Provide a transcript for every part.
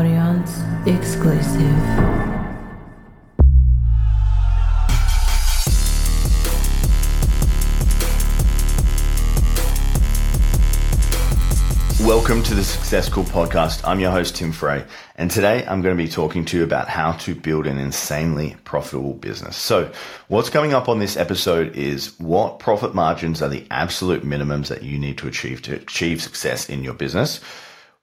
audience exclusive. Welcome to the Success School podcast. I'm your host, Tim Frey, and today I'm going to be talking to you about how to build an insanely profitable business. So, what's coming up on this episode is what profit margins are the absolute minimums that you need to achieve to achieve success in your business,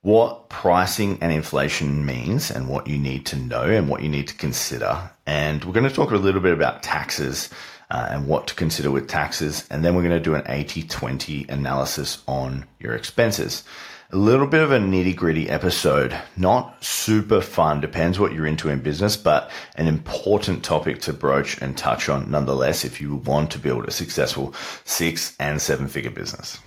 what pricing and inflation means, and what you need to know and what you need to consider. And we're going to talk a little bit about taxes uh, and what to consider with taxes. And then we're going to do an 80 20 analysis on your expenses a little bit of a nitty gritty episode. Not super fun, depends what you're into in business, but an important topic to broach and touch on nonetheless if you want to build a successful six and seven figure business.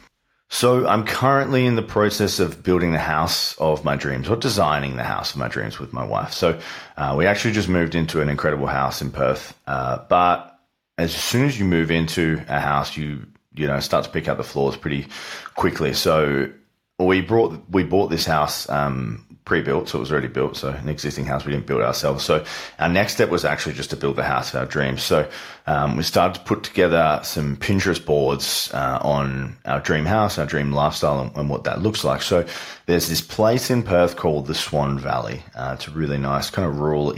So I'm currently in the process of building the house of my dreams or designing the house of my dreams with my wife. So uh, we actually just moved into an incredible house in Perth. Uh, but as soon as you move into a house, you you know start to pick up the flaws pretty quickly. So we brought we bought this house um, pre-built, so it was already built. So an existing house, we didn't build ourselves. So our next step was actually just to build the house of our dreams. So um, we started to put together some Pinterest boards uh, on our dream house, our dream lifestyle, and, and, what that looks like. So there's this place in Perth called the Swan Valley. Uh, it's a really nice kind of rural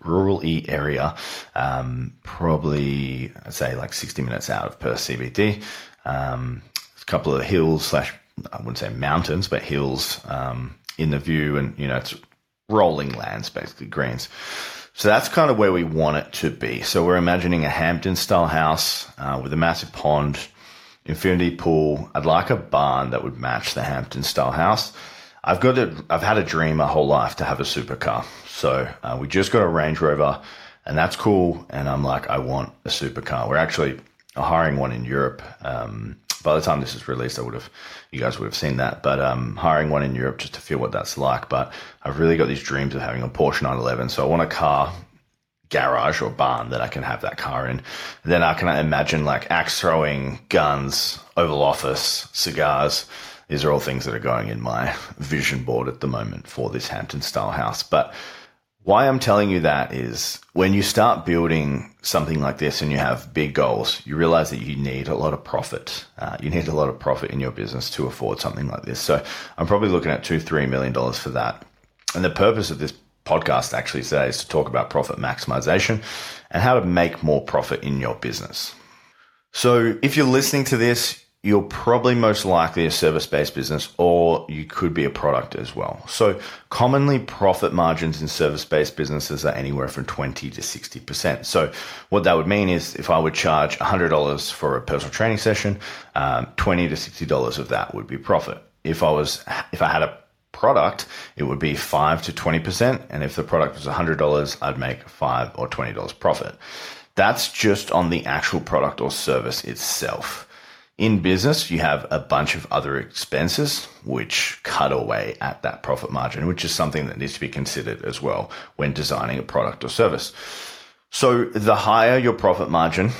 rural area, um, probably I'd say like 60 minutes out of Perth CBD. Um, a couple of hills slash I wouldn't say mountains, but hills um, in the view, and you know it's rolling lands, basically greens. So that's kind of where we want it to be. So we're imagining a Hampton style house uh, with a massive pond, infinity pool. I'd like a barn that would match the Hampton style house. I've got a, I've had a dream my whole life to have a supercar. So uh, we just got a Range Rover, and that's cool. And I'm like, I want a supercar. We're actually hiring one in Europe. Um, by the time this is released, I would have, you guys would have seen that. But um, hiring one in Europe just to feel what that's like. But I've really got these dreams of having a Porsche 911. So I want a car garage or barn that I can have that car in. Then I can imagine like axe throwing, guns, Oval Office, cigars. These are all things that are going in my vision board at the moment for this Hampton style house. But why I'm telling you that is when you start building something like this and you have big goals, you realize that you need a lot of profit. Uh, you need a lot of profit in your business to afford something like this. So I'm probably looking at two, three million dollars for that. And the purpose of this podcast actually today is to talk about profit maximization and how to make more profit in your business. So if you're listening to this, you're probably most likely a service based business or you could be a product as well. So, commonly profit margins in service based businesses are anywhere from 20 to 60%. So, what that would mean is if I would charge $100 for a personal training session, um, 20 to $60 of that would be profit. If I was, if I had a product, it would be 5 to 20%. And if the product was $100, I'd make 5 or $20 profit. That's just on the actual product or service itself. In business, you have a bunch of other expenses which cut away at that profit margin, which is something that needs to be considered as well when designing a product or service. So the higher your profit margin,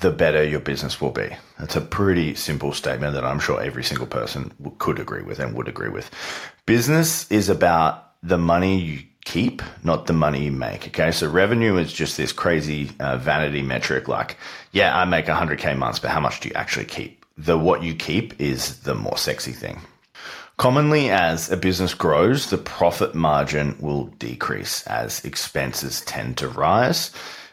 the better your business will be. That's a pretty simple statement that I'm sure every single person could agree with and would agree with. Business is about the money you keep, not the money you make. Okay. So revenue is just this crazy uh, vanity metric. Like, yeah, I make 100K months, but how much do you actually keep? The what you keep is the more sexy thing. Commonly, as a business grows, the profit margin will decrease as expenses tend to rise.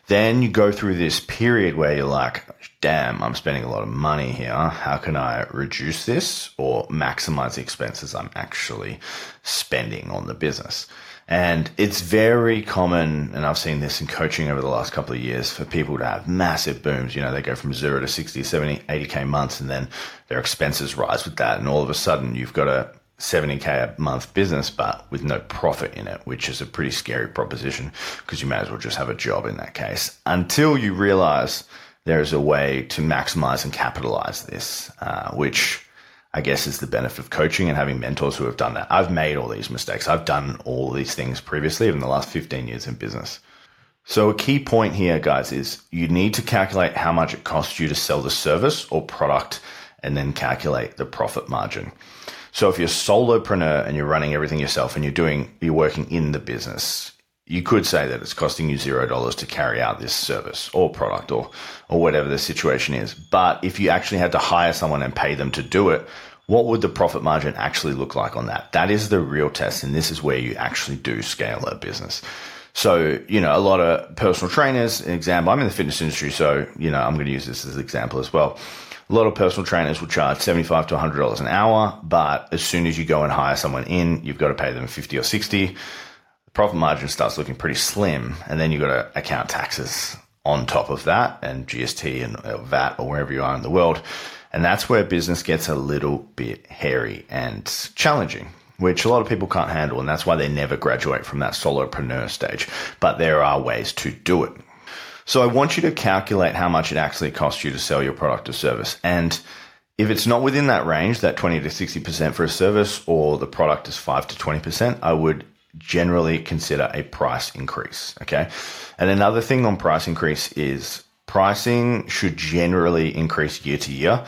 Then you go through this period where you're like, damn, I'm spending a lot of money here. How can I reduce this or maximize the expenses I'm actually spending on the business? And it's very common, and I've seen this in coaching over the last couple of years, for people to have massive booms. You know, they go from zero to 60, 70, 80K months, and then their expenses rise with that. And all of a sudden, you've got a 70K a month business, but with no profit in it, which is a pretty scary proposition because you may as well just have a job in that case until you realize there's a way to maximize and capitalize this, uh, which I guess is the benefit of coaching and having mentors who have done that. I've made all these mistakes. I've done all these things previously in the last 15 years in business. So a key point here, guys, is you need to calculate how much it costs you to sell the service or product and then calculate the profit margin. So if you're a solopreneur and you're running everything yourself and you're doing, you're working in the business, you could say that it's costing you zero dollars to carry out this service or product or, or whatever the situation is. But if you actually had to hire someone and pay them to do it, what would the profit margin actually look like on that? That is the real test. And this is where you actually do scale a business. So, you know, a lot of personal trainers, example, I'm in the fitness industry. So, you know, I'm going to use this as an example as well. A lot of personal trainers will charge 75 to $100 an hour, but as soon as you go and hire someone in, you've got to pay them 50 or 60. Profit margin starts looking pretty slim, and then you've got to account taxes on top of that and GST and uh, VAT or wherever you are in the world. And that's where business gets a little bit hairy and challenging, which a lot of people can't handle. And that's why they never graduate from that solopreneur stage. But there are ways to do it. So I want you to calculate how much it actually costs you to sell your product or service. And if it's not within that range, that 20 to 60% for a service, or the product is 5 to 20%, I would generally consider a price increase. Okay. And another thing on price increase is pricing should generally increase year to year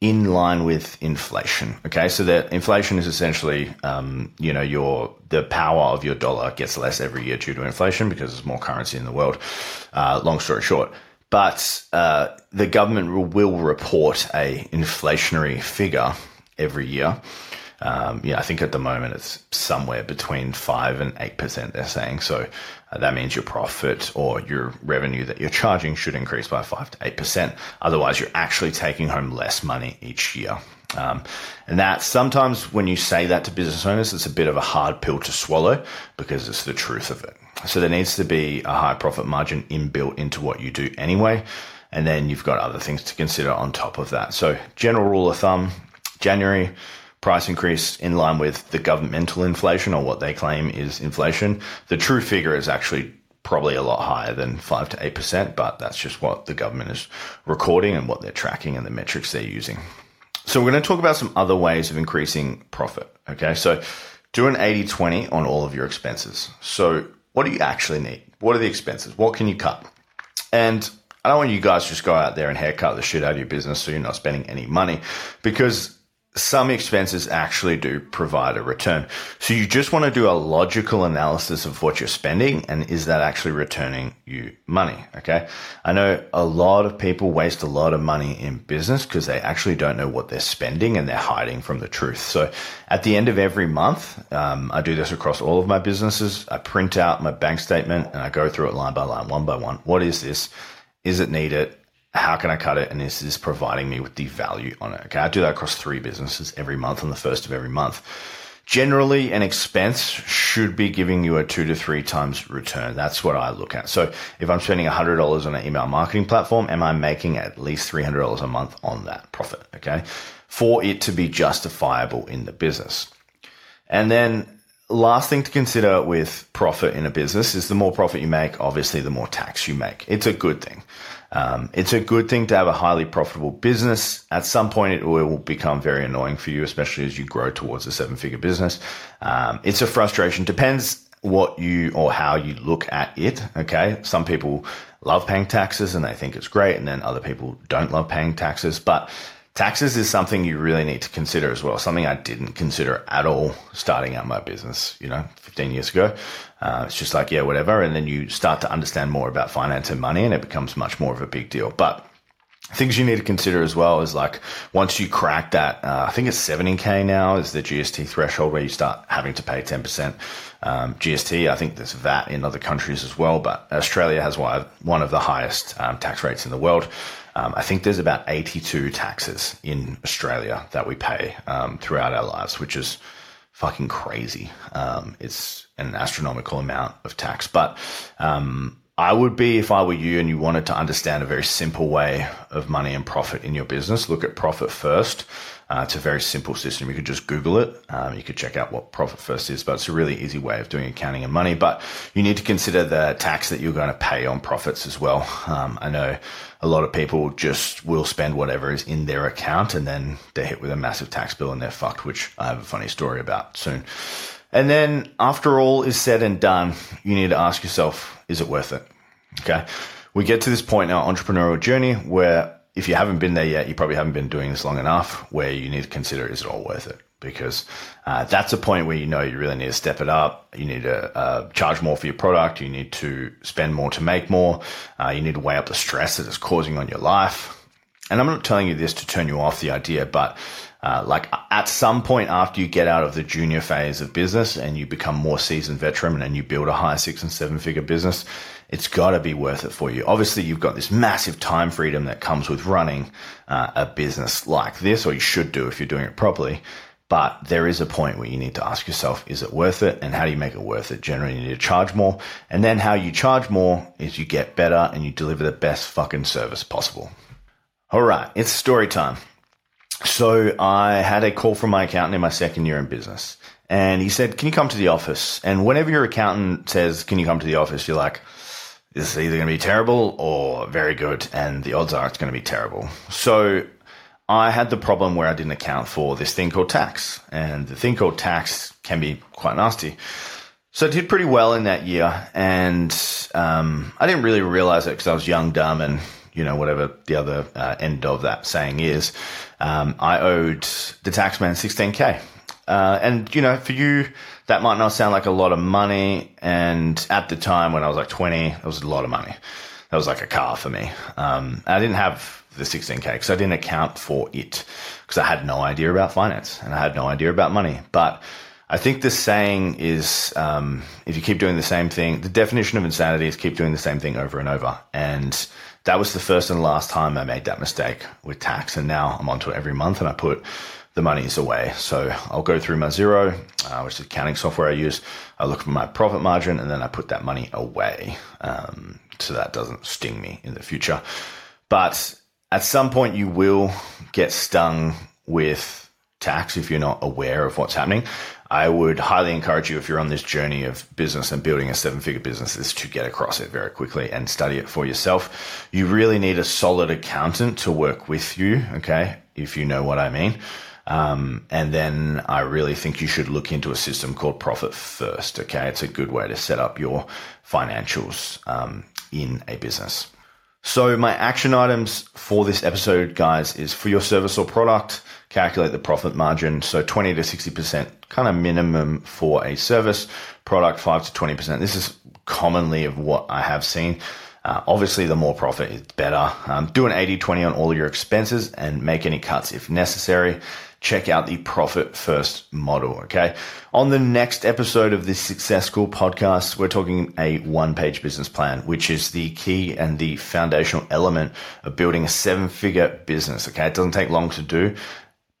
in line with inflation. Okay, so that inflation is essentially, um, you know, your the power of your dollar gets less every year due to inflation because there's more currency in the world. Uh, long story short, but uh, the government will, report a inflationary figure every year. Um, yeah, I think at the moment it's somewhere between five and eight percent. They're saying so. Uh, that means your profit or your revenue that you're charging should increase by five to eight percent. Otherwise, you're actually taking home less money each year. Um, and that sometimes when you say that to business owners, it's a bit of a hard pill to swallow because it's the truth of it. So there needs to be a high profit margin inbuilt into what you do anyway. And then you've got other things to consider on top of that. So general rule of thumb, January, price increase in line with the governmental inflation or what they claim is inflation. The true figure is actually probably a lot higher than 5 to 8%, but that's just what the government is recording and what they're tracking and the metrics they're using. So we're going to talk about some other ways of increasing profit. Okay. So do an 80 20 on all of your expenses. So what do you actually need? What are the expenses? What can you cut? And I don't want you guys to just go out there and haircut the shit out of your business so you're not spending any money because some expenses actually do provide a return. So you just want to do a logical analysis of what you're spending and is that actually returning you money? Okay. I know a lot of people waste a lot of money in business because they actually don't know what they're spending and they're hiding from the truth. So at the end of every month, um, I do this across all of my businesses. I print out my bank statement and I go through it line by line, one by one. What is this? Is it needed? How can I cut it? And is this providing me with the value on it? Okay. I do that across three businesses every month on the first of every month. Generally, an expense should be giving you a two to three times return. That's what I look at. So if I'm spending $100 on an email marketing platform, am I making at least $300 a month on that profit? Okay. For it to be justifiable in the business. And then last thing to consider with profit in a business is the more profit you make, obviously, the more tax you make. It's a good thing. Um, it's a good thing to have a highly profitable business. At some point, it will become very annoying for you, especially as you grow towards a seven figure business. Um, it's a frustration. Depends what you or how you look at it. Okay. Some people love paying taxes and they think it's great. And then other people don't love paying taxes. But Taxes is something you really need to consider as well. Something I didn't consider at all starting out my business, you know, 15 years ago. Uh, it's just like, yeah, whatever. And then you start to understand more about finance and money and it becomes much more of a big deal. But things you need to consider as well is like once you crack that, uh, I think it's 70K now is the GST threshold where you start having to pay 10%. Um, GST, I think there's VAT in other countries as well, but Australia has one, of the highest um, tax rates in the world. Um, I think there's about 82 taxes in Australia that we pay um, throughout our lives, which is fucking crazy. Um, it's an astronomical amount of tax. But um, I would be, if I were you and you wanted to understand a very simple way of money and profit in your business, look at profit first. Uh, it's a very simple system. You could just Google it. Um, you could check out what Profit First is, but it's a really easy way of doing accounting and money. But you need to consider the tax that you're going to pay on profits as well. Um, I know a lot of people just will spend whatever is in their account and then they're hit with a massive tax bill and they're fucked, which I have a funny story about soon. And then after all is said and done, you need to ask yourself, is it worth it? Okay. We get to this point in our entrepreneurial journey where if you haven't been there yet, you probably haven't been doing this long enough where you need to consider is it all worth it? Because uh, that's a point where you know you really need to step it up. You need to uh, charge more for your product. You need to spend more to make more. Uh, you need to weigh up the stress that it's causing on your life. And I'm not telling you this to turn you off the idea, but uh, like at some point after you get out of the junior phase of business and you become more seasoned veteran and you build a high six and seven figure business, it's got to be worth it for you. Obviously, you've got this massive time freedom that comes with running uh, a business like this, or you should do if you're doing it properly. But there is a point where you need to ask yourself, is it worth it? And how do you make it worth it? Generally, you need to charge more. And then how you charge more is you get better and you deliver the best fucking service possible. All right, it's story time. So I had a call from my accountant in my second year in business. And he said, Can you come to the office? And whenever your accountant says, Can you come to the office? You're like, This is either going to be terrible or very good. And the odds are it's going to be terrible. So I had the problem where I didn't account for this thing called tax. And the thing called tax can be quite nasty. So I did pretty well in that year. And um, I didn't really realize it because I was young, dumb, and you know, whatever the other uh, end of that saying is, um, I owed the taxman 16K. Uh, and, you know, for you, that might not sound like a lot of money. And at the time when I was like 20, that was a lot of money. That was like a car for me. Um, I didn't have the 16K because I didn't account for it because I had no idea about finance and I had no idea about money. But I think the saying is um, if you keep doing the same thing, the definition of insanity is keep doing the same thing over and over. And that was the first and last time I made that mistake with tax. And now I'm onto it every month and I put the monies away. So I'll go through my Xero, uh, which is accounting software I use. I look for my profit margin and then I put that money away um, so that doesn't sting me in the future. But at some point, you will get stung with tax if you're not aware of what's happening. I would highly encourage you if you're on this journey of business and building a seven figure business is to get across it very quickly and study it for yourself. You really need a solid accountant to work with you. Okay. If you know what I mean. Um, and then I really think you should look into a system called Profit First. Okay. It's a good way to set up your financials, um, in a business. So my action items for this episode, guys, is for your service or product, calculate the profit margin. So 20 to 60% kind of minimum for a service product, 5 to 20%. This is commonly of what I have seen. Uh, obviously, the more profit is better. Um, do an 80 20 on all your expenses and make any cuts if necessary. Check out the profit first model. Okay. On the next episode of this Success School podcast, we're talking a one page business plan, which is the key and the foundational element of building a seven figure business. Okay. It doesn't take long to do.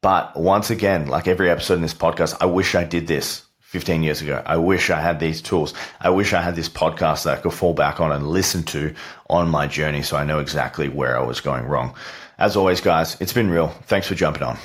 But once again, like every episode in this podcast, I wish I did this 15 years ago. I wish I had these tools. I wish I had this podcast that I could fall back on and listen to on my journey so I know exactly where I was going wrong. As always, guys, it's been real. Thanks for jumping on.